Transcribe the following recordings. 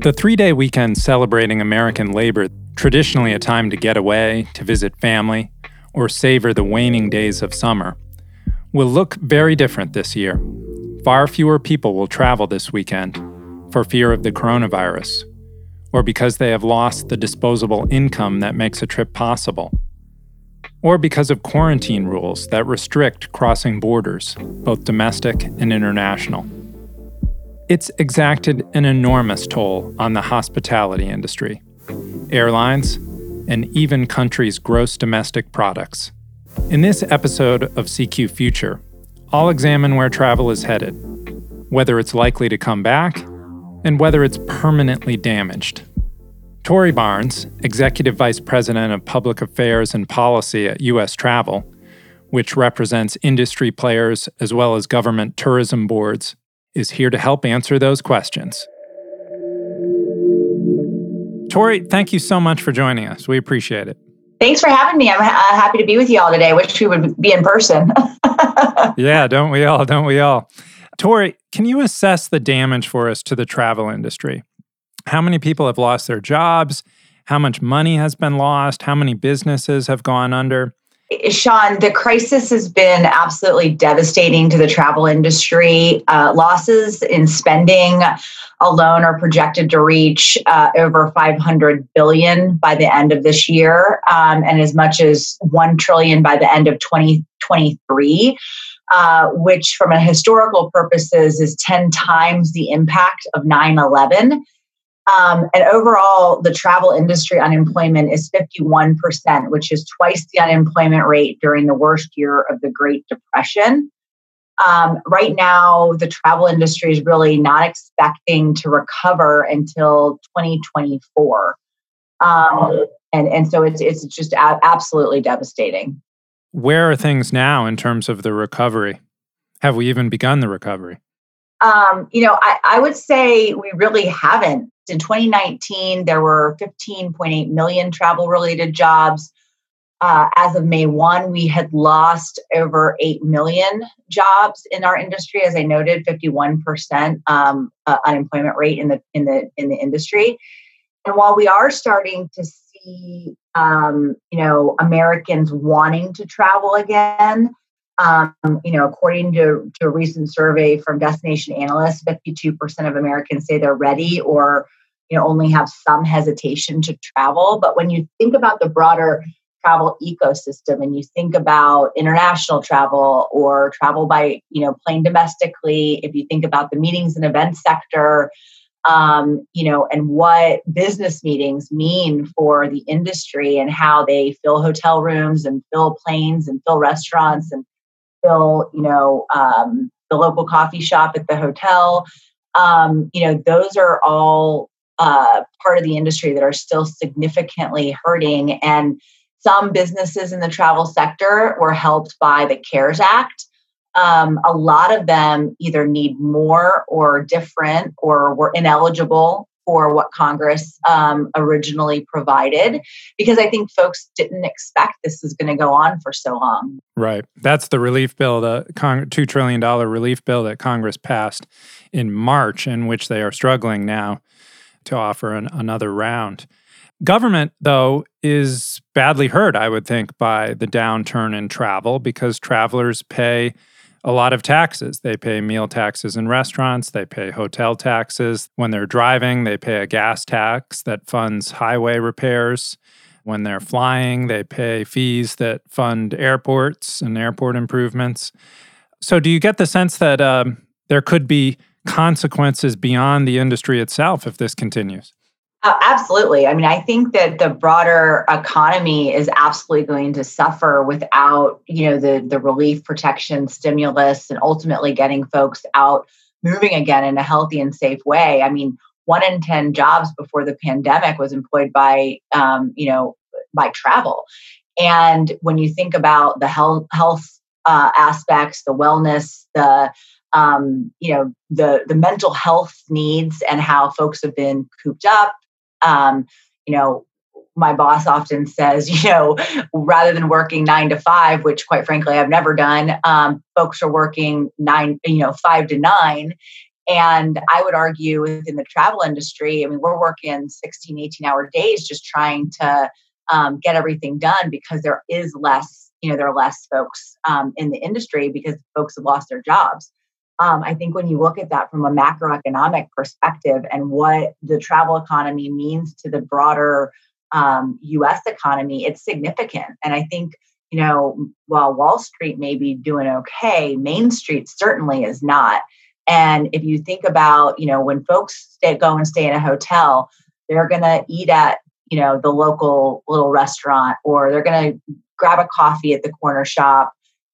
The three day weekend celebrating American labor, traditionally a time to get away, to visit family, or savor the waning days of summer, will look very different this year. Far fewer people will travel this weekend for fear of the coronavirus, or because they have lost the disposable income that makes a trip possible, or because of quarantine rules that restrict crossing borders, both domestic and international. It's exacted an enormous toll on the hospitality industry, airlines, and even countries' gross domestic products. In this episode of CQ Future, I'll examine where travel is headed, whether it's likely to come back, and whether it's permanently damaged. Tori Barnes, Executive Vice President of Public Affairs and Policy at U.S. Travel, which represents industry players as well as government tourism boards, is here to help answer those questions. Tori, thank you so much for joining us. We appreciate it. Thanks for having me. I'm uh, happy to be with you all today. Wish we would be in person. yeah, don't we all? Don't we all? Tori, can you assess the damage for us to the travel industry? How many people have lost their jobs? How much money has been lost? How many businesses have gone under? Shawn, the crisis has been absolutely devastating to the travel industry. Uh, losses in spending alone are projected to reach uh, over 500 billion by the end of this year, um, and as much as 1 trillion by the end of 2023. Uh, which, from a historical purposes, is 10 times the impact of 9 11. Um, and overall, the travel industry unemployment is 51%, which is twice the unemployment rate during the worst year of the Great Depression. Um, right now, the travel industry is really not expecting to recover until 2024. Um, and, and so it's, it's just a- absolutely devastating. Where are things now in terms of the recovery? Have we even begun the recovery? Um, you know, I, I would say we really haven't. In 2019, there were 15.8 million travel related jobs. Uh, as of May 1, we had lost over 8 million jobs in our industry. As I noted, 51% um, uh, unemployment rate in the, in, the, in the industry. And while we are starting to see, um, you know, Americans wanting to travel again, um, you know, according to, to a recent survey from Destination Analysts, 52% of Americans say they're ready or, you know, only have some hesitation to travel. But when you think about the broader travel ecosystem and you think about international travel or travel by, you know, plane domestically, if you think about the meetings and events sector, um, you know, and what business meetings mean for the industry and how they fill hotel rooms and fill planes and fill restaurants and fill, you know, um, the local coffee shop at the hotel. Um, you know, those are all uh, part of the industry that are still significantly hurting. And some businesses in the travel sector were helped by the CARES Act. Um, a lot of them either need more or different or were ineligible for what Congress um, originally provided, because I think folks didn't expect this is going to go on for so long. Right. That's the relief bill, the $2 trillion relief bill that Congress passed in March, in which they are struggling now to offer an, another round. Government, though, is badly hurt, I would think, by the downturn in travel because travelers pay a lot of taxes. They pay meal taxes in restaurants, they pay hotel taxes. When they're driving, they pay a gas tax that funds highway repairs. When they're flying, they pay fees that fund airports and airport improvements. So, do you get the sense that um, there could be consequences beyond the industry itself if this continues? Uh, absolutely. I mean, I think that the broader economy is absolutely going to suffer without, you know, the the relief, protection, stimulus, and ultimately getting folks out moving again in a healthy and safe way. I mean, one in ten jobs before the pandemic was employed by, um, you know, by travel. And when you think about the health health uh, aspects, the wellness, the um, you know the the mental health needs and how folks have been cooped up um, you know, my boss often says, you know, rather than working nine to five, which quite frankly I've never done, um, folks are working nine, you know, five to nine. And I would argue within the travel industry, I mean, we're working 16, 18 hour days just trying to um, get everything done because there is less, you know, there are less folks um, in the industry because folks have lost their jobs. Um, I think when you look at that from a macroeconomic perspective and what the travel economy means to the broader um, US economy, it's significant. And I think, you know, while Wall Street may be doing okay, Main Street certainly is not. And if you think about, you know, when folks stay, go and stay in a hotel, they're going to eat at, you know, the local little restaurant or they're going to grab a coffee at the corner shop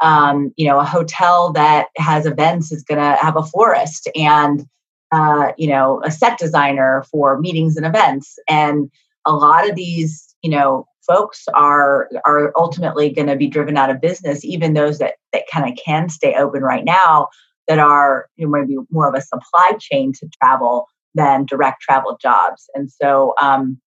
um, you know, a hotel that has events is going to have a florist and, uh, you know, a set designer for meetings and events. And a lot of these, you know, folks are are ultimately going to be driven out of business. Even those that that kind of can stay open right now, that are you know, maybe more of a supply chain to travel than direct travel jobs. And so, um,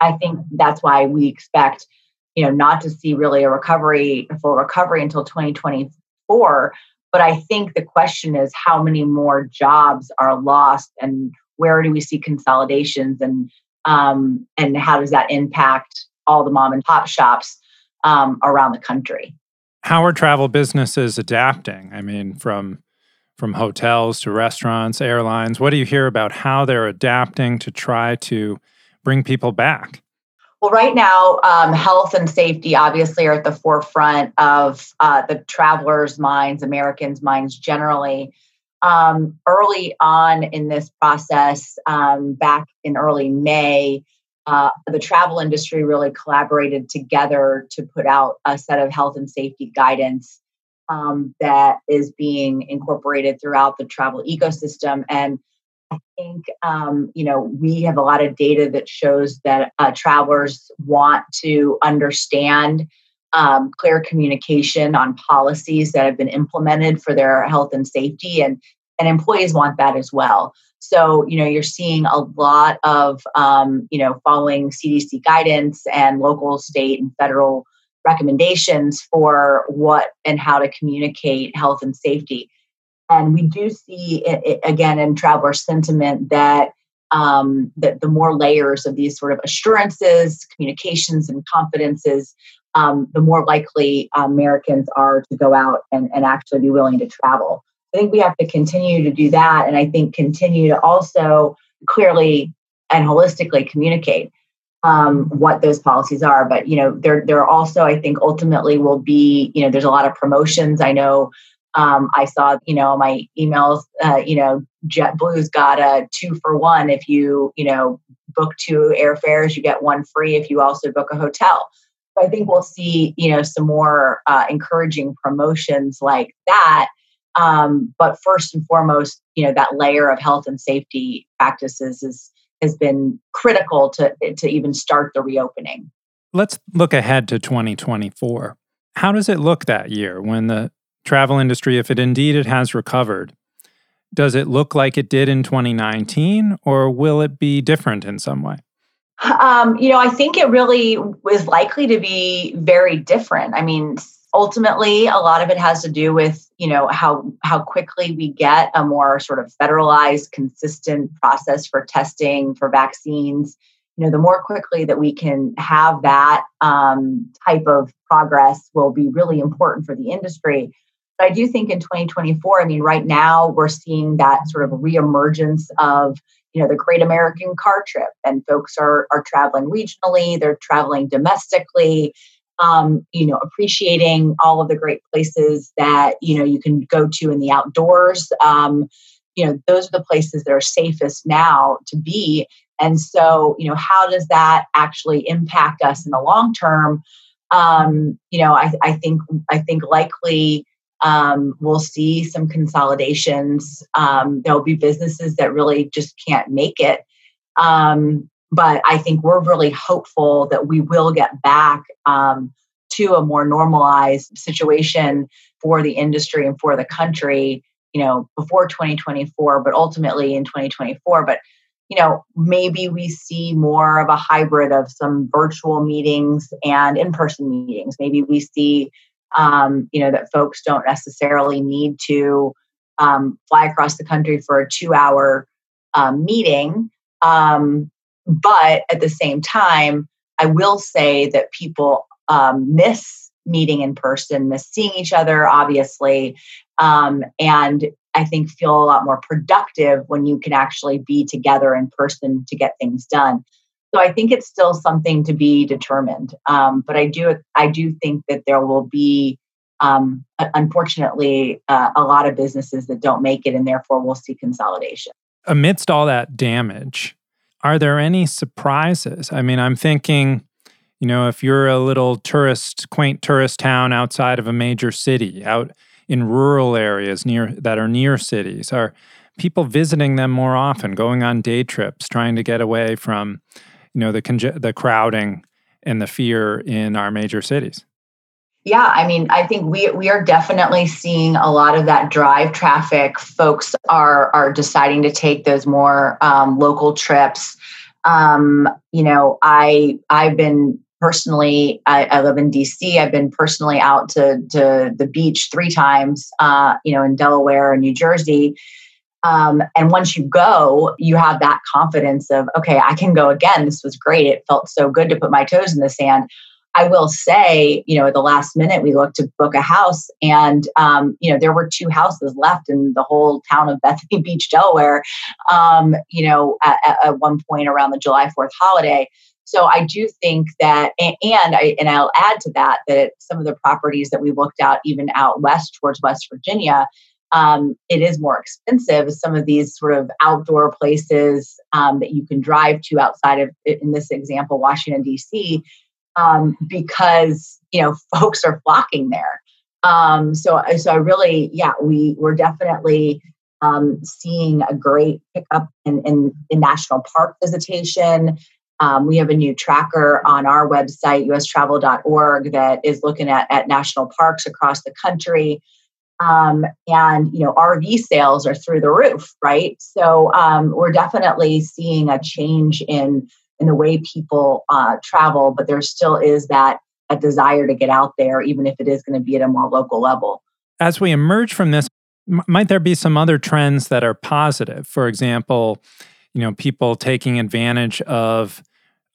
I think that's why we expect you know, not to see really a recovery, a full recovery until 2024. But I think the question is how many more jobs are lost and where do we see consolidations and um, and how does that impact all the mom and pop shops um, around the country? How are travel businesses adapting? I mean, from from hotels to restaurants, airlines. What do you hear about how they're adapting to try to bring people back? Well, right now, um, health and safety obviously are at the forefront of uh, the travelers' minds, Americans' minds generally. Um, early on in this process, um, back in early May, uh, the travel industry really collaborated together to put out a set of health and safety guidance um, that is being incorporated throughout the travel ecosystem. And I think um, you know we have a lot of data that shows that uh, travelers want to understand um, clear communication on policies that have been implemented for their health and safety, and and employees want that as well. So you know you're seeing a lot of um, you know following CDC guidance and local, state, and federal recommendations for what and how to communicate health and safety. And we do see it, it, again in traveler sentiment that um, that the more layers of these sort of assurances, communications, and confidences, um, the more likely Americans are to go out and, and actually be willing to travel. I think we have to continue to do that, and I think continue to also clearly and holistically communicate um, what those policies are. But you know, there there also I think ultimately will be you know there's a lot of promotions. I know um, I saw, you know, my emails, uh, you know, JetBlue's got a two for one. If you, you know, book two airfares, you get one free if you also book a hotel. So I think we'll see, you know, some more uh, encouraging promotions like that. Um, but first and foremost, you know, that layer of health and safety practices is has been critical to to even start the reopening. Let's look ahead to 2024. How does it look that year when the travel industry, if it indeed it has recovered, does it look like it did in 2019 or will it be different in some way? Um, you know, I think it really is likely to be very different. I mean, ultimately, a lot of it has to do with you know how how quickly we get a more sort of federalized, consistent process for testing for vaccines. You know, the more quickly that we can have that um, type of progress will be really important for the industry. But I do think in 2024, I mean, right now we're seeing that sort of reemergence of you know the great american car trip and folks are are traveling regionally they're traveling domestically um, you know appreciating all of the great places that you know you can go to in the outdoors. Um, you know those are the places that are safest now to be. And so you know how does that actually impact us in the long term? Um, you know I, I think i think likely um, we'll see some consolidations. Um, there'll be businesses that really just can't make it. Um, but I think we're really hopeful that we will get back um, to a more normalized situation for the industry and for the country, you know, before 2024, but ultimately in 2024. But you know, maybe we see more of a hybrid of some virtual meetings and in person meetings. Maybe we see, um, you know, that folks don't necessarily need to um, fly across the country for a two hour um, meeting. Um, but at the same time, I will say that people um, miss meeting in person, miss seeing each other, obviously. And I think feel a lot more productive when you can actually be together in person to get things done. So I think it's still something to be determined. Um, but I do I do think that there will be um, unfortunately uh, a lot of businesses that don't make it, and therefore we'll see consolidation. Amidst all that damage, are there any surprises? I mean, I'm thinking. You know, if you're a little tourist, quaint tourist town outside of a major city, out in rural areas near that are near cities? Are people visiting them more often, going on day trips, trying to get away from, you know, the conge- the crowding and the fear in our major cities? Yeah, I mean, I think we we are definitely seeing a lot of that drive traffic. Folks are are deciding to take those more um, local trips. Um, you know, I I've been personally, I, I, live in DC. I've been personally out to, to the beach three times, uh, you know, in Delaware and New Jersey. Um, and once you go, you have that confidence of, okay, I can go again. This was great. It felt so good to put my toes in the sand. I will say, you know, at the last minute, we looked to book a house, and um, you know, there were two houses left in the whole town of Bethany Beach, Delaware. Um, you know, at, at one point around the July Fourth holiday. So I do think that, and I and I'll add to that that some of the properties that we looked at, even out west towards West Virginia, um, it is more expensive. Some of these sort of outdoor places um, that you can drive to outside of, in this example, Washington D.C., um, because you know folks are flocking there. Um, so, so I really, yeah, we we're definitely um, seeing a great pickup in, in, in national park visitation. Um, we have a new tracker on our website, ustravel.org, that is looking at, at national parks across the country. Um, and you know RV sales are through the roof, right? So um, we're definitely seeing a change in in the way people uh, travel, but there still is that a desire to get out there, even if it is going to be at a more local level. As we emerge from this, m- might there be some other trends that are positive? For example, you know, people taking advantage of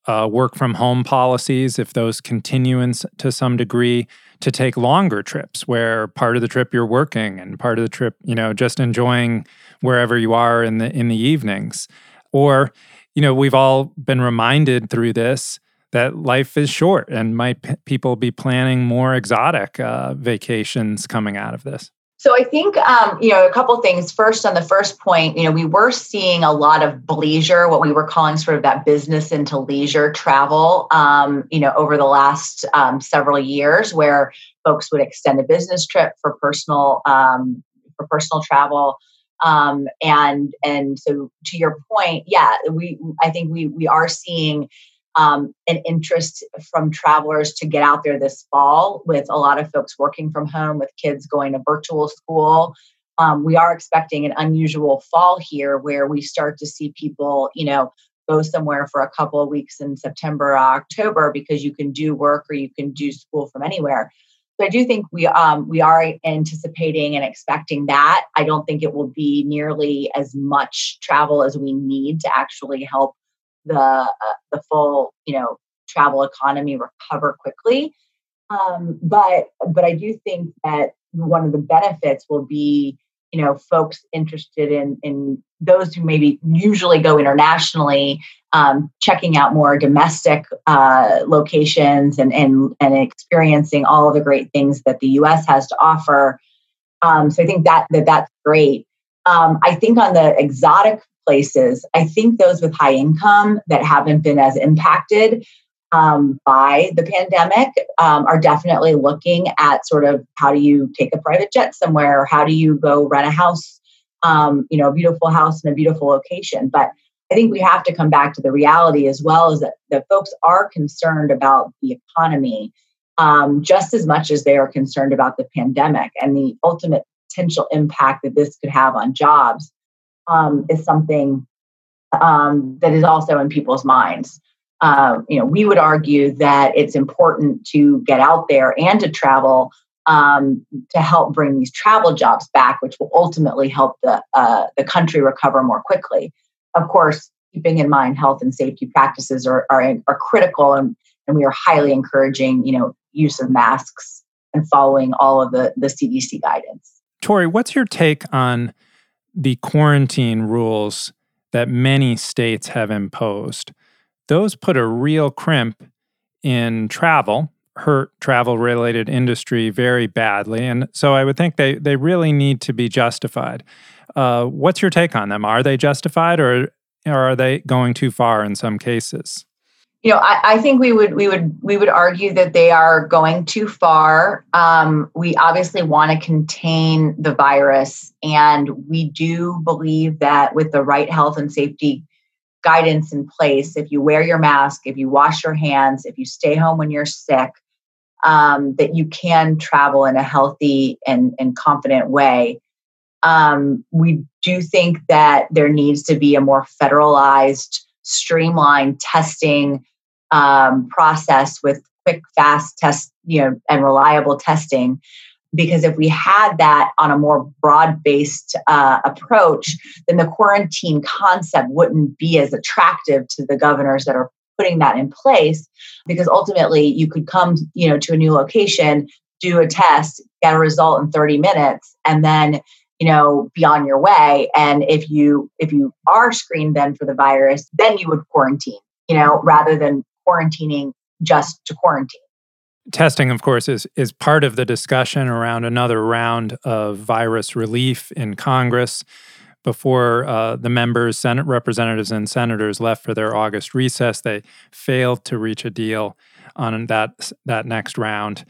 uh, work from home policies, if those continue in, to some degree, to take longer trips where part of the trip you're working and part of the trip, you know, just enjoying wherever you are in the in the evenings. Or, you know, we've all been reminded through this that life is short and might p- people be planning more exotic uh, vacations coming out of this? So I think um, you know a couple things. First, on the first point, you know, we were seeing a lot of leisure, what we were calling sort of that business into leisure travel. Um, you know, over the last um, several years, where folks would extend a business trip for personal um, for personal travel. Um, and and so to your point, yeah, we I think we we are seeing um, an interest from travelers to get out there this fall with a lot of folks working from home with kids going to virtual school. Um, we are expecting an unusual fall here where we start to see people you know go somewhere for a couple of weeks in september or october because you can do work or you can do school from anywhere. So i do think we um, we are anticipating and expecting that. I don't think it will be nearly as much travel as we need to actually help the uh, the full you know travel economy recover quickly. Um, but but I do think that one of the benefits will be you know folks interested in in those who maybe usually go internationally um, checking out more domestic uh, locations and, and and experiencing all the great things that the us has to offer um, so i think that, that that's great um, i think on the exotic places. I think those with high income that haven't been as impacted um, by the pandemic um, are definitely looking at sort of how do you take a private jet somewhere? How do you go rent a house, um, you know, a beautiful house in a beautiful location? But I think we have to come back to the reality as well is that, that folks are concerned about the economy um, just as much as they are concerned about the pandemic and the ultimate potential impact that this could have on jobs um, is something um, that is also in people's minds. Um, you know, we would argue that it's important to get out there and to travel um, to help bring these travel jobs back, which will ultimately help the uh, the country recover more quickly. Of course, keeping in mind health and safety practices are are, are critical, and, and we are highly encouraging, you know, use of masks and following all of the the CDC guidance. Tori, what's your take on the quarantine rules that many states have imposed? Those put a real crimp in travel hurt travel related industry very badly. And so I would think they, they really need to be justified. Uh, what's your take on them? Are they justified or, or are they going too far in some cases? You know, I, I think we would we would we would argue that they are going too far. Um, we obviously want to contain the virus, and we do believe that with the right health and safety guidance in place, if you wear your mask, if you wash your hands, if you stay home when you're sick, um, that you can travel in a healthy and, and confident way. Um, we do think that there needs to be a more federalized, streamlined testing um, process with quick, fast test, you know, and reliable testing. Because if we had that on a more broad-based uh, approach, then the quarantine concept wouldn't be as attractive to the governors that are putting that in place because ultimately you could come you know to a new location do a test get a result in 30 minutes and then you know be on your way and if you if you are screened then for the virus then you would quarantine you know rather than quarantining just to quarantine testing of course is is part of the discussion around another round of virus relief in congress before uh, the members, Senate representatives, and senators left for their August recess. They failed to reach a deal on that that next round.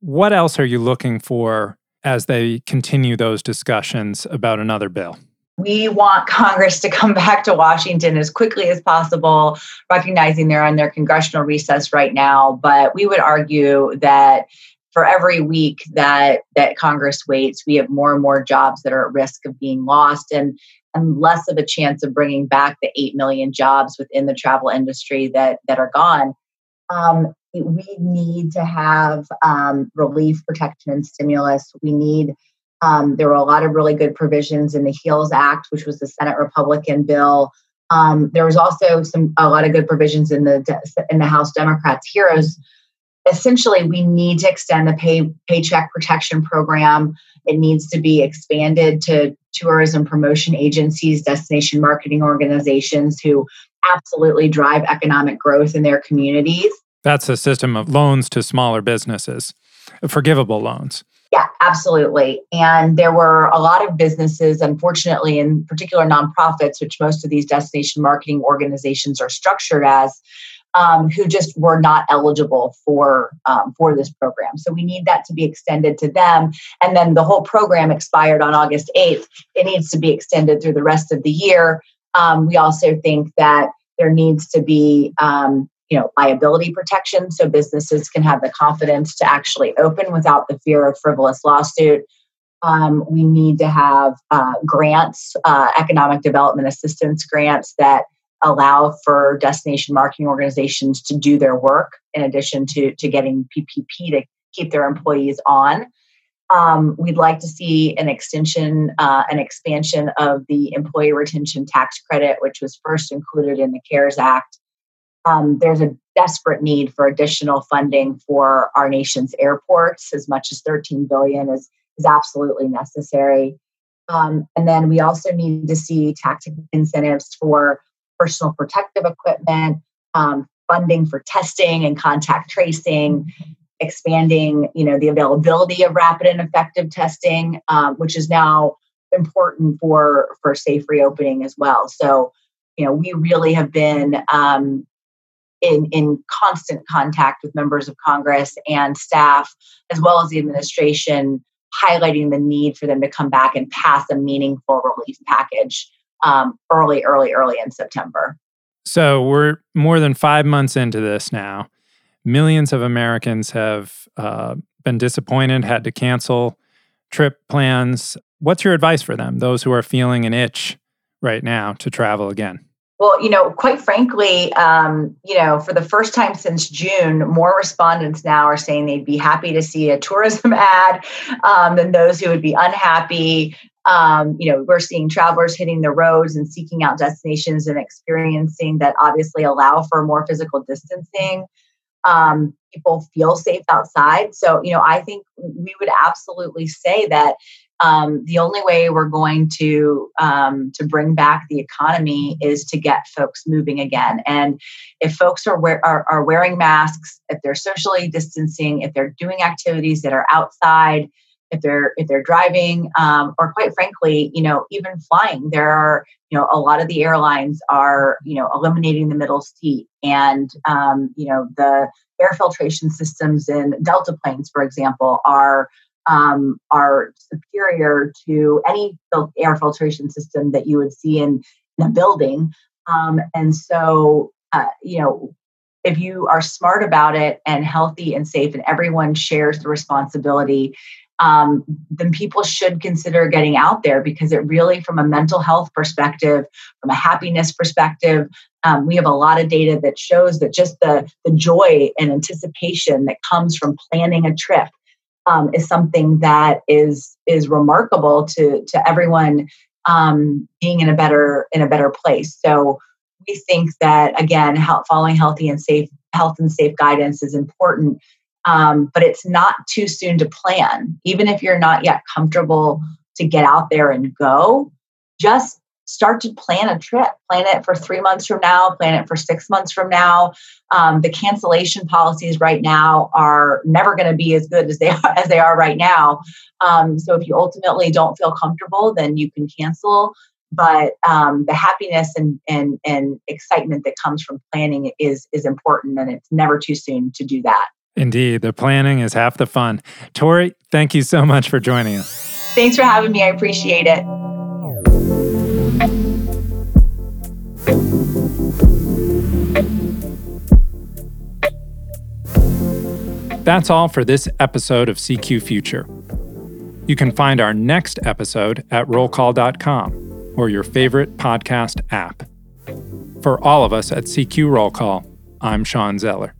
What else are you looking for as they continue those discussions about another bill? We want Congress to come back to Washington as quickly as possible, recognizing they're on their congressional recess right now. But we would argue that for every week that that Congress waits, we have more and more jobs that are at risk of being lost and and less of a chance of bringing back the 8 million jobs within the travel industry that that are gone. Um, we need to have um, relief, protection, and stimulus. We need. Um, there were a lot of really good provisions in the HEALS Act, which was the Senate Republican bill. Um, there was also some a lot of good provisions in the in the House Democrats' HEROES. Essentially we need to extend the pay, paycheck protection program. It needs to be expanded to tourism promotion agencies destination marketing organizations who absolutely drive economic growth in their communities. That's a system of loans to smaller businesses forgivable loans yeah, absolutely. And there were a lot of businesses, unfortunately, in particular nonprofits, which most of these destination marketing organizations are structured as, um, who just were not eligible for um, for this program. So we need that to be extended to them. And then the whole program expired on August 8th. It needs to be extended through the rest of the year. Um, we also think that there needs to be um, you know liability protection so businesses can have the confidence to actually open without the fear of frivolous lawsuit. Um, we need to have uh, grants, uh, economic development assistance grants that allow for destination marketing organizations to do their work in addition to, to getting PPP to keep their employees on. Um, we'd like to see an extension, uh, an expansion of the employee retention tax credit, which was first included in the CARES Act. Um, there's a desperate need for additional funding for our nation's airports. As much as 13 billion is is absolutely necessary. Um, and then we also need to see tactical incentives for personal protective equipment, um, funding for testing and contact tracing, expanding, you know, the availability of rapid and effective testing, um, which is now important for for safe reopening as well. So, you know, we really have been um, in in constant contact with members of Congress and staff, as well as the administration, highlighting the need for them to come back and pass a meaningful relief package um, early, early, early in September. So we're more than five months into this now. Millions of Americans have uh, been disappointed, had to cancel trip plans. What's your advice for them, those who are feeling an itch right now to travel again? Well, you know, quite frankly, um, you know, for the first time since June, more respondents now are saying they'd be happy to see a tourism ad um, than those who would be unhappy. Um, you know, we're seeing travelers hitting the roads and seeking out destinations and experiencing that obviously allow for more physical distancing. Um, people feel safe outside. So, you know, I think we would absolutely say that um, the only way we're going to um, to bring back the economy is to get folks moving again. And if folks are, are, are wearing masks, if they're socially distancing, if they're doing activities that are outside, if they're if they're driving, um, or quite frankly, you know, even flying, there are you know a lot of the airlines are you know eliminating the middle seat, and um, you know the air filtration systems in Delta planes, for example, are um, are superior to any air filtration system that you would see in, in a building. Um, and so, uh, you know, if you are smart about it and healthy and safe, and everyone shares the responsibility, um, then people should consider getting out there because it really, from a mental health perspective, from a happiness perspective, um, we have a lot of data that shows that just the, the joy and anticipation that comes from planning a trip um, is something that is is remarkable to to everyone um, being in a better in a better place. So we think that again, health, following healthy and safe health and safe guidance is important, um, but it's not too soon to plan. Even if you're not yet comfortable to get out there and go, just start to plan a trip. Plan it for three months from now plan it for six months from now. Um, the cancellation policies right now are never going to be as good as they are as they are right now. Um, so if you ultimately don't feel comfortable then you can cancel. But um, the happiness and, and, and excitement that comes from planning is is important and it's never too soon to do that. Indeed the planning is half the fun. Tori thank you so much for joining us. Thanks for having me. I appreciate it That's all for this episode of CQ Future. You can find our next episode at rollcall.com or your favorite podcast app. For all of us at CQ Roll Call, I'm Shawn Zeller.